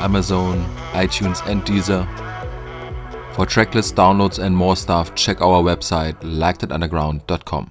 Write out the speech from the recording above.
Amazon, iTunes, and Deezer. For tracklist downloads and more stuff, check our website likethatunderground.com.